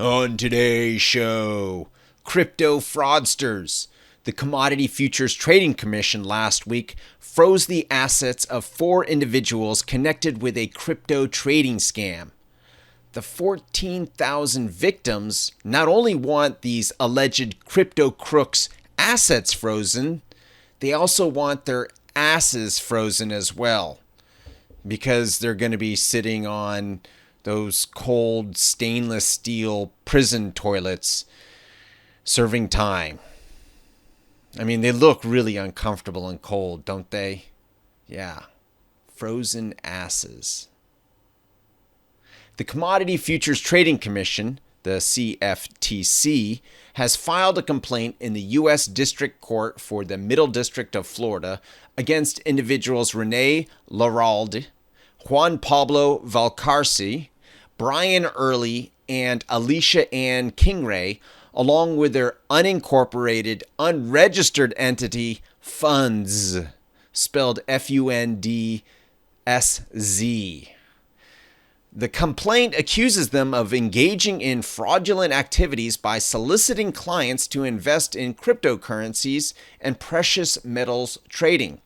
On today's show, crypto fraudsters. The Commodity Futures Trading Commission last week froze the assets of four individuals connected with a crypto trading scam. The 14,000 victims not only want these alleged crypto crooks' assets frozen, they also want their asses frozen as well because they're going to be sitting on those cold stainless steel prison toilets serving time. I mean, they look really uncomfortable and cold, don't they? Yeah. Frozen asses. The Commodity Futures Trading Commission, the CFTC, has filed a complaint in the U.S. District Court for the Middle District of Florida against individuals Rene Laralde, Juan Pablo Valcarce, Brian Early, and Alicia Ann Kingray, along with their unincorporated, unregistered entity, Fundsz, spelled F U N D S Z. The complaint accuses them of engaging in fraudulent activities by soliciting clients to invest in cryptocurrencies and precious metals trading.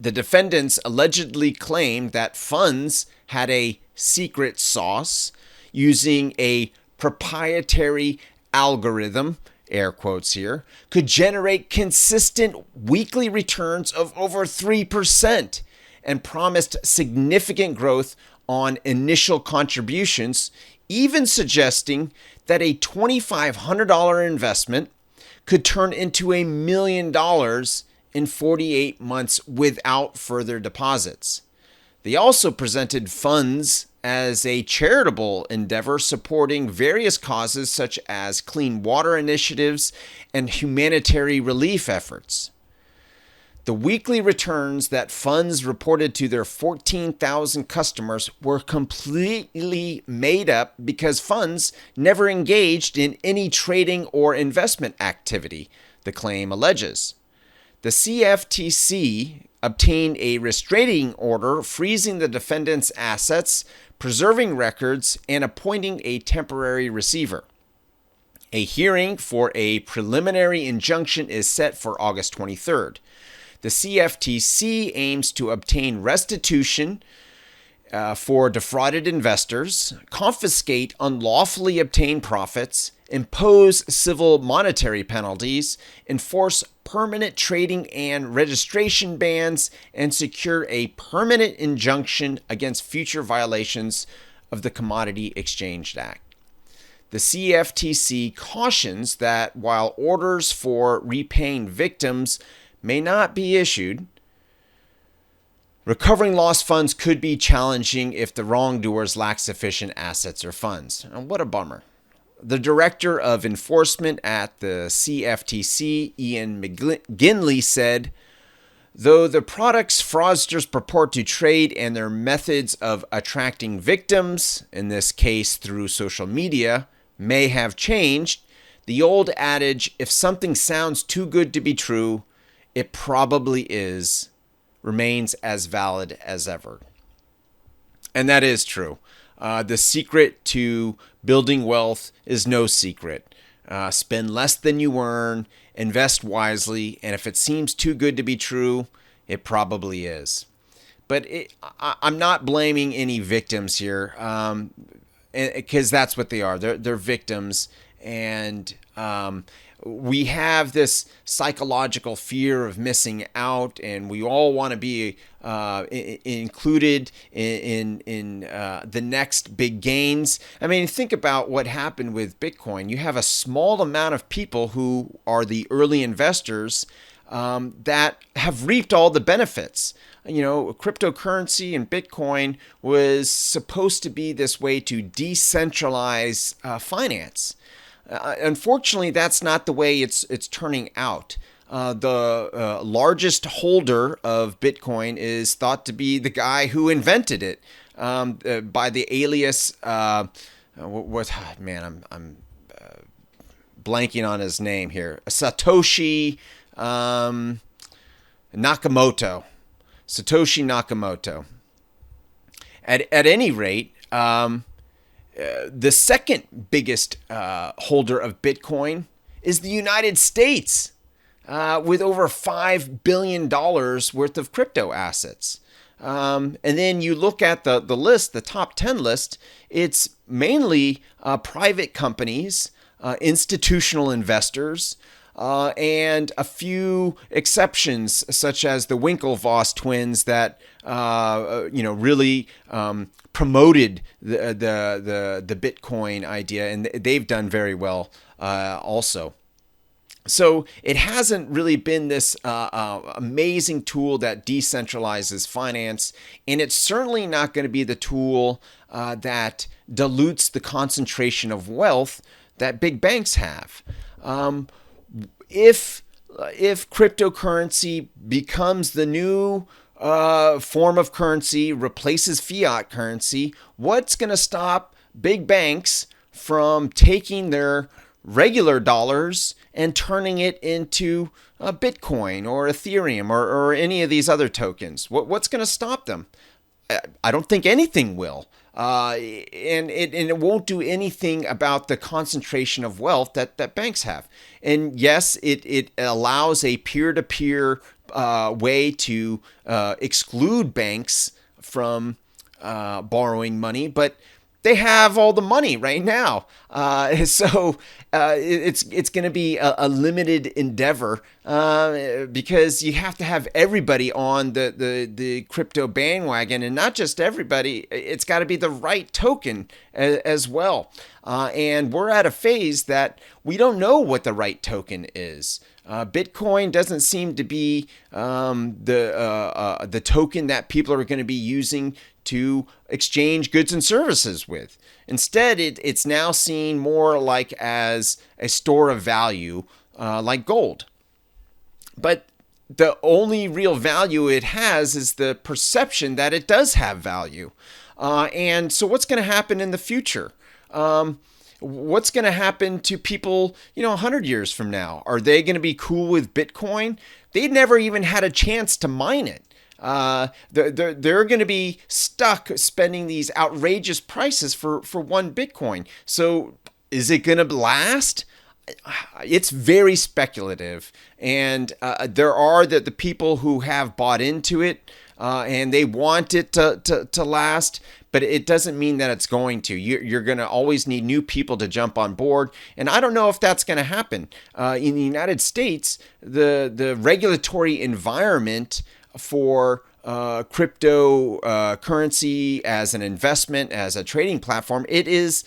The defendants allegedly claimed that Fundsz had a secret sauce using a proprietary algorithm, air quotes here, could generate consistent weekly returns of over 3% and promised significant growth on initial contributions, even suggesting that a $2,500 investment could turn into a million dollars in 48 months without further deposits. They also presented Fundsz as a charitable endeavor supporting various causes such as clean water initiatives and humanitarian relief efforts. The weekly returns that Fundsz reported to their 14,000 customers were completely made up because Fundsz never engaged in any trading or investment activity, the claim alleges. The CFTC obtained a restraining order freezing the defendant's assets, preserving records, and appointing a temporary receiver. A hearing for a preliminary injunction is set for August 23rd. The CFTC aims to obtain restitution uh, for defrauded investors, confiscate unlawfully obtained profits, impose civil monetary penalties, enforce permanent trading and registration bans, and secure a permanent injunction against future violations of the Commodity Exchange Act. The CFTC cautions that while orders for repaying victims may not be issued, recovering lost funds could be challenging if the wrongdoers lack sufficient assets or funds. And what a bummer. The director of enforcement at the CFTC, Ian McGinley, said, Though the products fraudsters purport to trade and their methods of attracting victims, in this case through social media, may have changed, the old adage, if something sounds too good to be true, it probably is, remains as valid as ever. And that is true. Uh, the secret to building wealth is no secret. Uh, spend less than you earn, invest wisely, and if it seems too good to be true, it probably is. But it, I, am not blaming any victims here, because um, that's what they are. They're, they're victims, and um, we have this psychological fear of missing out, and we all want to be uh, I- included in in, in uh, the next big gains. I mean, think about what happened with Bitcoin. You have a small amount of people who are the early investors um, that have reaped all the benefits. You know, cryptocurrency and Bitcoin was supposed to be this way to decentralize uh, finance. Uh, unfortunately, that's not the way it's it's turning out. Uh, the uh, largest holder of Bitcoin is thought to be the guy who invented it um, uh, by the alias. Uh, what, what, man? I'm I'm uh, blanking on his name here. Satoshi um, Nakamoto. Satoshi Nakamoto. At at any rate. Um, uh, the second biggest uh, holder of Bitcoin is the United States, uh, with over $5 billion worth of crypto assets. Um, and then you look at the, the list, the top 10 list, it's mainly uh, private companies, uh, institutional investors, uh, and a few exceptions, such as the Winklevoss twins, that uh, you know really um, promoted the, the, the the Bitcoin idea, and they've done very well uh, also. So it hasn't really been this uh, uh, amazing tool that decentralizes finance, and it's certainly not going to be the tool uh, that dilutes the concentration of wealth that big banks have. Um, if if cryptocurrency becomes the new uh, form of currency, replaces fiat currency, what's going to stop big banks from taking their regular dollars and turning it into Bitcoin or Ethereum or, or any of these other tokens? What, what's going to stop them? I don't think anything will. Uh, and, it, and it won't do anything about the concentration of wealth that, that banks have. And yes, it, it allows a peer to peer way to uh, exclude banks from uh, borrowing money, but they have all the money right now. Uh, so uh, it's it's going to be a, a, limited endeavor uh, because you have to have everybody on the, the, the crypto bandwagon, and not just everybody. It's got to be the right token as, as well. Uh, and we're at a phase that we don't know what the right token is. Uh, Bitcoin doesn't seem to be um, the uh, uh, the token that people are going to be using to exchange goods and services with. Instead, it, it's now seen more like as a store of value, uh, like gold. But the only real value it has is the perception that it does have value. Uh, and so, what's going to happen in the future? Um, what's going to happen to people, you know, 100 years from now? Are they going to be cool with Bitcoin? They never even had a chance to mine it. Uh, they're they're, they're going to be stuck spending these outrageous prices for, for one Bitcoin. So is it going to last? It's very speculative. And uh, there are the, the people who have bought into it uh, and they want it to, to, to last but it doesn't mean that it's going to. You're, going to always need new people to jump on board, and I don't know if that's going to happen. Uh, in the United States, the the regulatory environment for uh, cryptocurrency uh, as an investment, as a trading platform, it is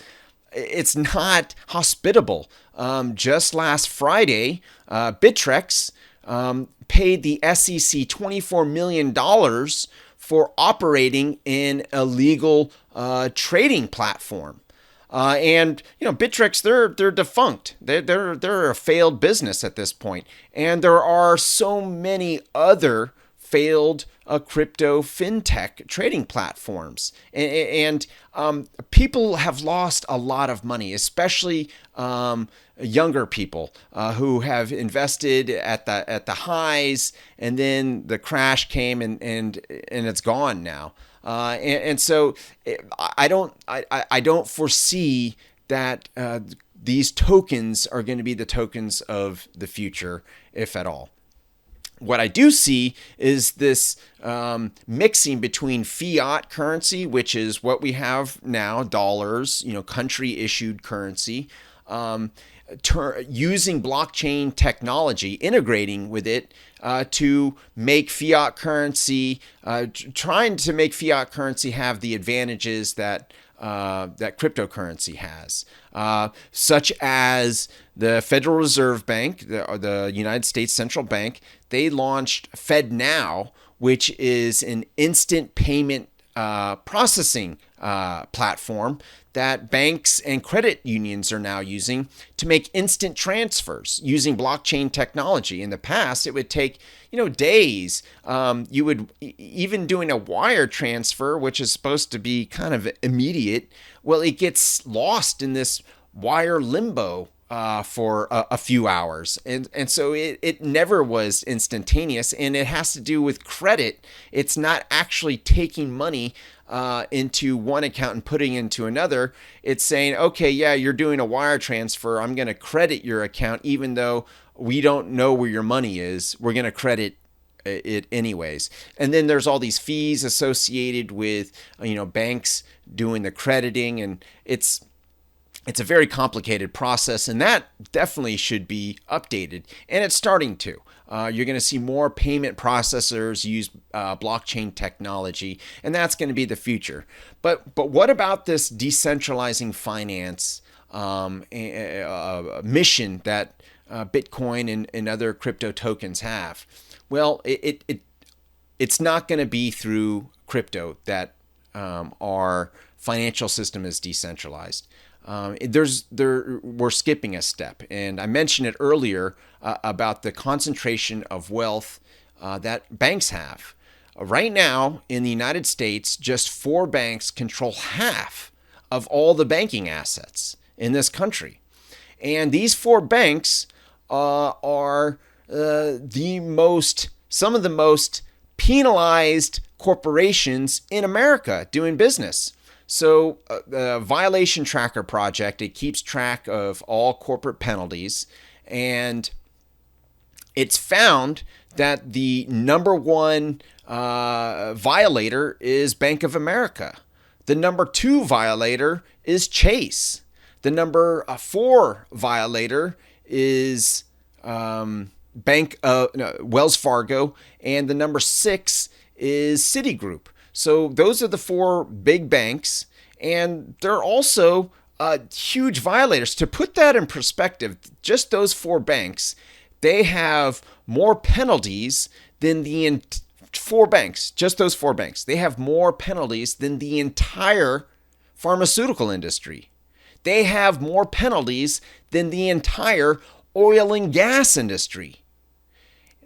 it's not hospitable. Um, just last Friday, uh, Bittrex um, paid the SEC $24 million for operating in a legal uh, trading platform. Uh, and you know, Bittrex, they're they're defunct. They're, they're they're a failed business at this point. And there are so many other failed uh, crypto fintech trading platforms, and, and um, people have lost a lot of money, especially um, younger people uh, who have invested at the at the highs, and then the crash came, and and and it's gone now. Uh, and, and, so eh, I don't I, I don't foresee that uh, these tokens are going to be the tokens of the future, if at all what I do see is this um, mixing between fiat currency, which is what we have now, dollars, you know, country issued currency, um, ter- using blockchain technology, integrating with it uh, to make fiat currency, uh, trying to make fiat currency have the advantages that uh, that cryptocurrency has, uh, such as the Federal Reserve Bank, the, the United States Central Bank. They launched FedNow, which is an instant payment uh, processing uh, platform that banks and credit unions are now using to make instant transfers using blockchain technology. In the past, it would take you know days. Um, you would even doing a wire transfer, which is supposed to be kind of immediate. Well, it gets lost in this wire limbo uh, for a, a, few hours. And, and so it, it never was instantaneous, and it has to do with credit. It's not actually taking money uh, into one account and putting into another, it's saying, okay, yeah, you're doing a wire transfer. I'm going to credit your account, even though we don't know where your money is. We're going to credit it anyways. And then there's all these fees associated with you know banks doing the crediting, and it's it's a very complicated process, and that definitely should be updated, and it's starting to. Uh, you're going to see more payment processors use uh, blockchain technology, and that's going to be the future. But but what about this decentralizing finance um, uh, mission that uh, Bitcoin and, and other crypto tokens have? Well, it, it, it it's not going to be through crypto that um, our financial system is decentralized. Um, there's there we're skipping a step, and I mentioned it earlier uh, about the concentration of wealth uh, that banks have. right now in the United States, just four banks control half of all the banking assets in this country, and these four banks uh, are uh, the most, some of the most penalized corporations in America doing business. So, uh, the Violation Tracker Project, it keeps track of all corporate penalties, and it's found that the number one uh, violator is Bank of America. The number two violator is Chase. The number uh, four violator is um, Bank no, Wells Fargo, and the number six is Citigroup. So those are the four big banks, and they're also uh, huge violators. To put that in perspective, just those four banks, they have more penalties than the in- four banks. Just those four banks, they have more penalties than the entire pharmaceutical industry. They have more penalties than the entire oil and gas industry.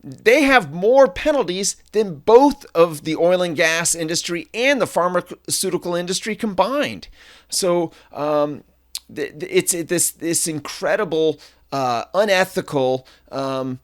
They have more penalties than both of the oil and gas industry and the pharmaceutical industry combined. So um, it's this this incredible, uh, unethical, um,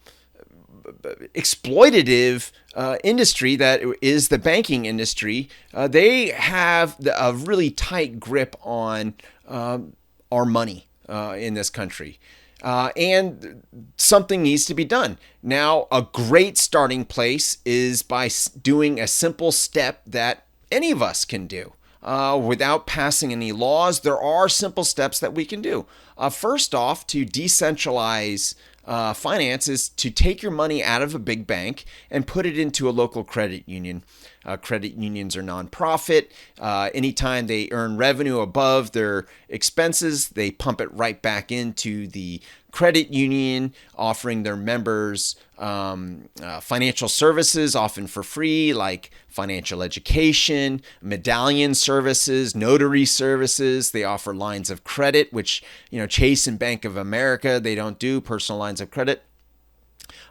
exploitative uh, industry that is the banking industry. Uh, they have a really tight grip on um, our money uh, in this country. Uh, and something needs to be done. Now, a great starting place is by doing a simple step that any of us can do. Uh, without passing any laws, there are simple steps that we can do. Uh, first off, to decentralize uh, finance is to take your money out of a big bank and put it into a local credit union. Uh, credit unions are nonprofit. Uh, anytime they earn revenue above their expenses, they pump it right back into the credit union, offering their members um, uh, financial services, often for free, like financial education, medallion services, notary services. They offer lines of credit, which you know Chase and Bank of America they don't do personal lines of credit.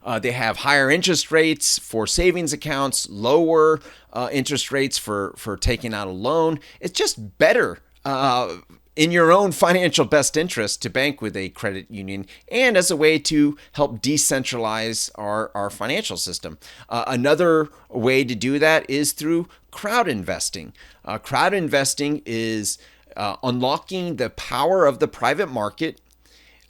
Uh, they have higher interest rates for savings accounts, lower uh, interest rates for for taking out a loan. It's just better uh, in your own financial best interest to bank with a credit union and as a way to help decentralize our, our financial system. Uh, another way to do that is through crowd investing. Uh, crowd investing is uh, unlocking the power of the private market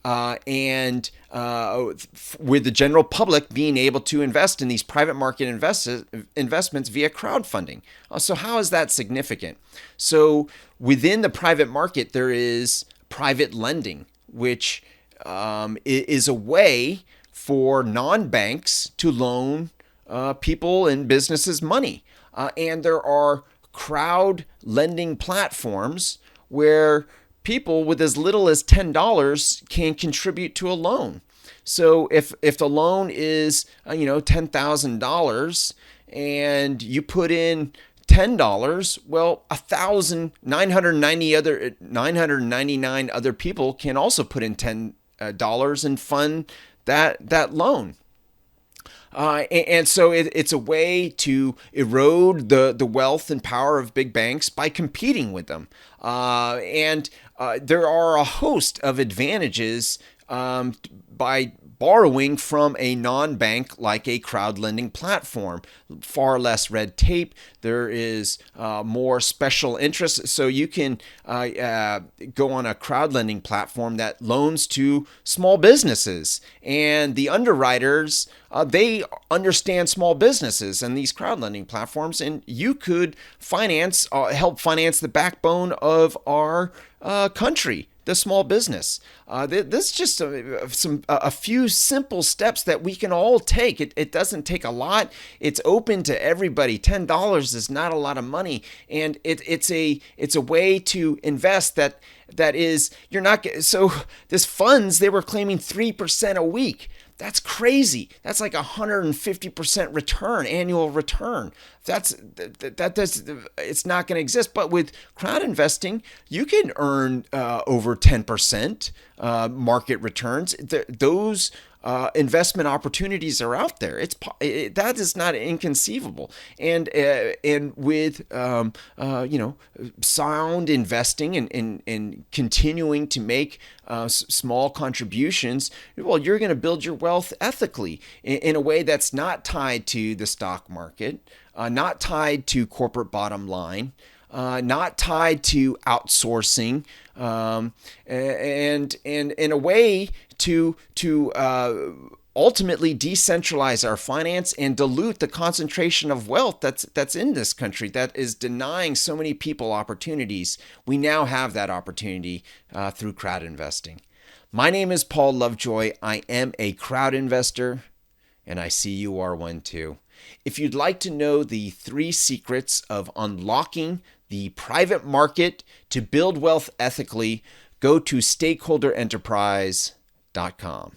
uh, and uh, with the general public being able to invest in these private market invest- investments via crowdfunding. Uh, so, how is that significant? So, within the private market, there is private lending, which um, is a way for non banks to loan uh, people and businesses money. Uh, and there are crowd lending platforms where people with as little as $10 can contribute to a loan. So if if the loan is uh, you know $10,000 and you put in $10, well, a thousand nine hundred ninety other 999 other people can also put in $10 uh, and fund that that loan. Uh, and, and, so it, it's a way to erode the, the wealth and power of big banks by competing with them. Uh, and uh, there are a host of advantages um, by borrowing from a non bank like a crowd lending platform. Far less red tape. There is uh, more special interest. So you can uh, uh, go on a crowd lending platform that loans to small businesses. And the underwriters, uh, they understand small businesses and these crowd lending platforms. And you could finance, uh, help finance the backbone of our uh, country the small business. Uh, this is just a, some a few simple steps that we can all take. It, it doesn't take a lot. It's open to everybody. Ten dollars is not a lot of money, and it, it's a it's a way to invest that that is you're not so this Fundsz they were claiming three percent a week. That's crazy. That's like a 150% return, annual return. That's that, that does it's not going to exist. But with crowd investing, you can earn uh, over 10% uh, market returns. Those uh, investment opportunities are out there. It's it, that is not inconceivable. And uh, and with um, uh, you know sound investing and and, and continuing to make uh, s- small contributions, well, you're going to build your wealth ethically in, in, a way that's not tied to the stock market, uh, not tied to corporate bottom line uh, not tied to outsourcing, um, and and in a way to to uh, ultimately decentralize our finance and dilute the concentration of wealth that's that's in this country that is denying so many people opportunities. We now have that opportunity uh, through crowd investing. My name is Paul Lovejoy. I am a crowd investor, and I see you are one too. If you'd like to know the three secrets of unlocking the private market to build wealth ethically, go to stakeholderenterprise.com.